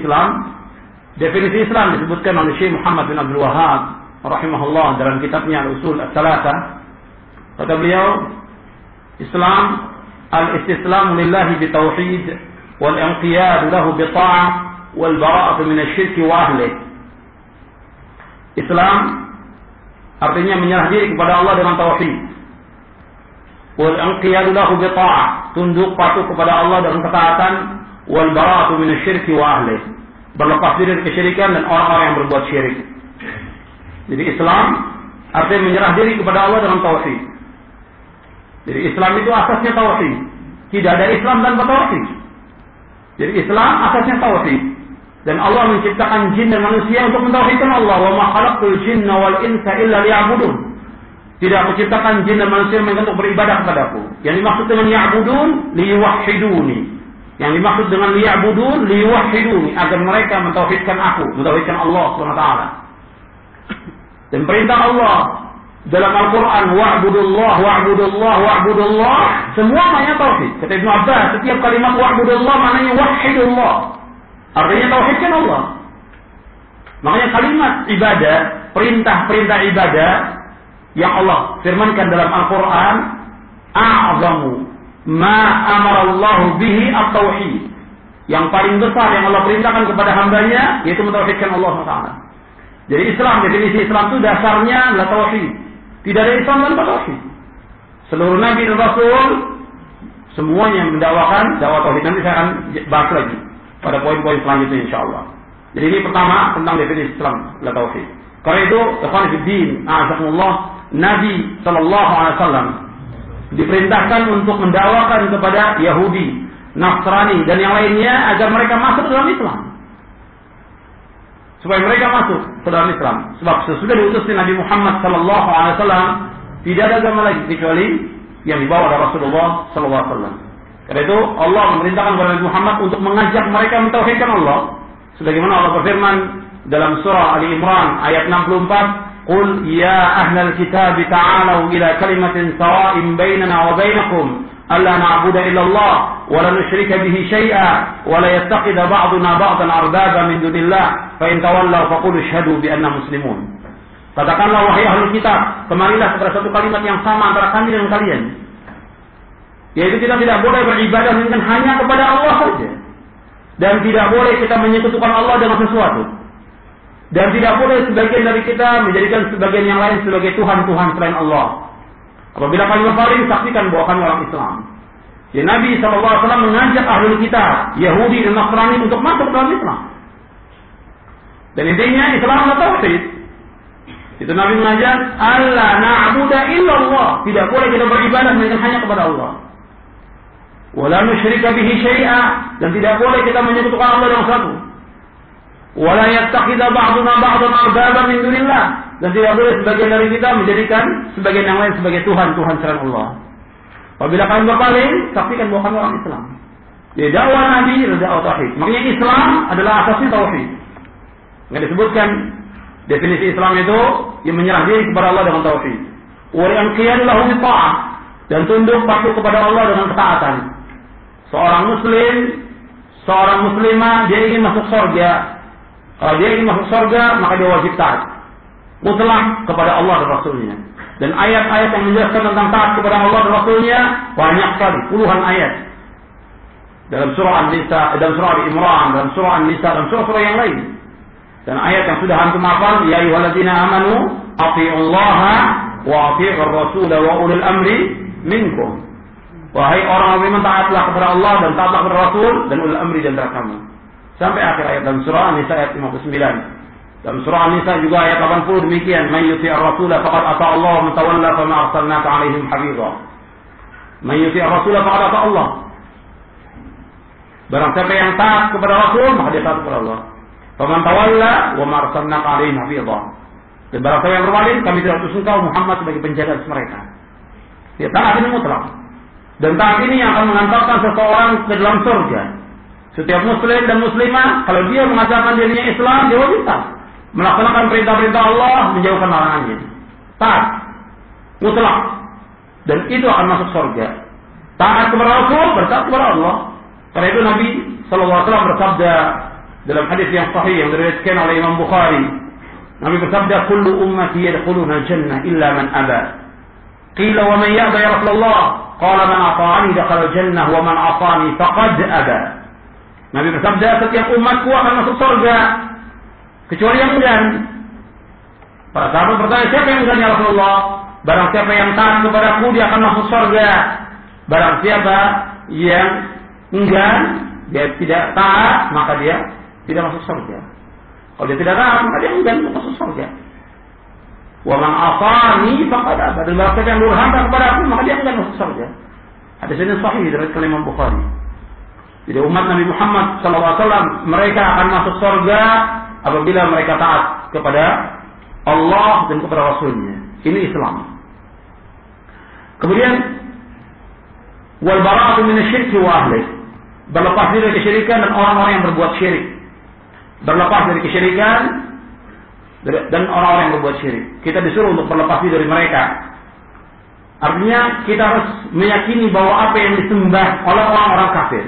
Islam. Definisi Islam disebutkan oleh Syekh Muhammad bin Abdul Wahab rahimahullah dalam kitabnya Al-Usul As-Salasa. Kata beliau, Islam al-istislam lillahi bitauhid wal inqiyad lahu bi ta'ah wal bara'ah min wa ahli. Islam artinya menyerah diri kepada Allah dengan tauhid. Wal inqiyad lahu tunduk patuh kepada Allah dengan ketaatan wal bara'ah min asy-syirk wa ahli. Berlepas diri dari kesyirikan dan orang-orang yang berbuat syirik. Jadi Islam artinya menyerah diri kepada Allah dengan tauhid. Jadi Islam itu asasnya tauhid. Tidak ada Islam tanpa tauhid. Jadi Islam asasnya tauhid. Dan Allah menciptakan jin dan manusia untuk mentauhidkan Allah. Wa ma khalaqtul jinna wal insa illa liya'budun. Tidak menciptakan jin dan manusia untuk beribadah kepadaku. Yang dimaksud dengan ya'budun liyuwahhiduni. Yang dimaksud dengan liya'budun liyuwahhiduni agar mereka mentauhidkan aku, mentauhidkan Allah SWT. Dan perintah Allah dalam Al-Quran wa'budullah, wa'budullah, wa'budullah semua maknanya tauhid. Kata Ibnu Abbas, setiap kalimat wa'budullah maknanya wahidullah. Artinya tauhidkan Allah. Makanya kalimat ibadah, perintah-perintah ibadah yang Allah firmankan dalam Al-Quran, a'zamu ma amarallahu bihi at-tauhid. Yang paling besar yang Allah perintahkan kepada hambanya, yaitu mentauhidkan Allah SWT. Jadi Islam, definisi Islam itu dasarnya adalah tauhid. Tidak ada Islam tanpa tauhid. Seluruh nabi dan rasul semuanya mendakwakan dakwah tauhid. Nanti saya akan bahas lagi pada poin-poin selanjutnya insya Allah. Jadi ini pertama tentang definisi Islam la tauhid. Karena itu, ikhwan a'azakumullah, Nabi sallallahu alaihi wasallam diperintahkan untuk mendakwakan kepada Yahudi, Nasrani dan yang lainnya agar mereka masuk dalam Islam supaya mereka masuk ke dalam Islam. Sebab sesudah diutusnya Nabi Muhammad sallallahu alaihi wasallam tidak ada agama lagi kecuali yang dibawa oleh Rasulullah sallallahu alaihi wasallam. Karena itu Allah memerintahkan kepada Nabi Muhammad untuk mengajak mereka mentauhidkan Allah. Sebagaimana Allah berfirman dalam surah Ali Imran ayat 64, "Qul ya ahlal kitab ta'alu ila kalimatin sawa'in bainana wa bainakum ألا نعبد إلا الله ولا نشرك به شيئا ولا يتخذ بعضنا بعضا أربابا من دون الله فإن تولوا فقولوا اشهدوا بأننا مسلمون Katakanlah wahai ahli kitab, kemarilah kepada satu kalimat yang sama antara kami dengan kalian. Yaitu kita tidak boleh beribadah melainkan hanya kepada Allah saja. Dan tidak boleh kita menyekutukan Allah dengan sesuatu. Dan tidak boleh sebagian dari kita menjadikan sebagian yang lain sebagai Tuhan-Tuhan selain Allah. Apabila kami berpaling, saksikan bahwa kami orang Islam. Ya Nabi SAW mengajak ahli kita, Yahudi dan Nasrani untuk masuk dalam Islam. Dan intinya Islam adalah tauhid. Itu Nabi mengajak Allah na'budu illallah. Tidak boleh kita beribadah melainkan hanya kepada Allah. Wala nusyrika bihi syai'a dan tidak boleh kita menyekutukan Allah dengan satu. Wala yattakhidha ba'duna ba'dan arbaba min dunillah dan tidak boleh sebagian dari kita menjadikan sebagian yang lain sebagai Tuhan, Tuhan selain Allah. Apabila kalian berpaling, saksikan bahwa kami orang Islam. Jadi dakwah Nabi dakwah tauhid. Makanya Islam adalah asasnya tauhid. Nggak disebutkan definisi Islam itu yang menyerah diri kepada Allah dengan tauhid. Wa yanqiyadu lahu ta'ah dan tunduk patuh kepada Allah dengan ketaatan. Seorang muslim, seorang muslimah dia ingin masuk surga. Kalau dia ingin masuk surga, maka dia wajib taat mutlak kepada Allah dan Rasulnya. Dan ayat-ayat yang menjelaskan tentang taat kepada Allah dan Rasulnya banyak sekali, puluhan ayat. Dalam surah An-Nisa, dalam surah Al-Imran, dalam surah An-Nisa, dan surah-surah yang lain. Dan ayat yang sudah antum hafal, Ya ayuhalladzina amanu, ati'ullaha wa ati'ur rasul wa ulul amri minkum. Wahai orang yang taatlah kepada Allah dan taatlah kepada Rasul dan ulul amri dan kamu. Sampai akhir ayat dalam surah An-Nisa ayat 59. Dalam surah An-Nisa juga ayat 80 demikian, "Man yuti'ir rasula faqad ata Allah wa tawalla fama arsalnaka 'alaihim hafiza." Man yuti'ir rasula faqad ata Allah. Barang siapa yang taat kepada Rasul, maka dia taat kepada Allah. Faman tawalla wa ma arsalnaka 'alaihim hafiza. Dan barang siapa yang berpaling, kami tidak utus engkau Muhammad sebagai penjaga mereka. Dia taat ini mutlak. Dan taat ini yang akan mengantarkan seseorang ke dalam surga. Setiap muslim dan muslimah, kalau dia mengajarkan dirinya Islam, dia taat melaksanakan perintah-perintah Allah, menjauhkan larangannya. Taat, mutlak, dan itu akan masuk surga. Taat kepada Rasul, bertaat kepada Allah. Karena itu Nabi Shallallahu Alaihi Wasallam bersabda dalam hadis yang sahih yang diriwayatkan oleh Imam Bukhari Nabi bersabda kullu ummati yadkhuluna jannah illa man aba qila wa man ya'ba ya Rasulullah qala man ata'ani dakhala jannah wa man ata'ani faqad aba Nabi bersabda setiap umatku akan masuk surga kecuali yang enggan Para sahabat bertanya siapa yang enggan ya Rasulullah Barang siapa yang taat kepadaku dia akan masuk surga Barang siapa yang enggan dia tidak taat maka dia tidak masuk surga. Kalau dia tidak taat, maka dia enggan masuk surga. Wa man afani faqad aba. Dan barang yang durhaka kepada aku, maka dia enggan masuk surga. Hadis ini sahih dari Imam Bukhari. Jadi umat Nabi Muhammad SAW mereka akan masuk surga apabila mereka taat kepada Allah dan kepada Rasulnya. Ini Islam. Kemudian wal bara'atu min asy wa ahli. Berlepas diri dari kesyirikan dan orang-orang yang berbuat syirik berlepas dari kesyirikan dan orang-orang yang berbuat syirik. Kita disuruh untuk berlepas diri dari mereka. Artinya kita harus meyakini bahwa apa yang disembah oleh orang-orang kafir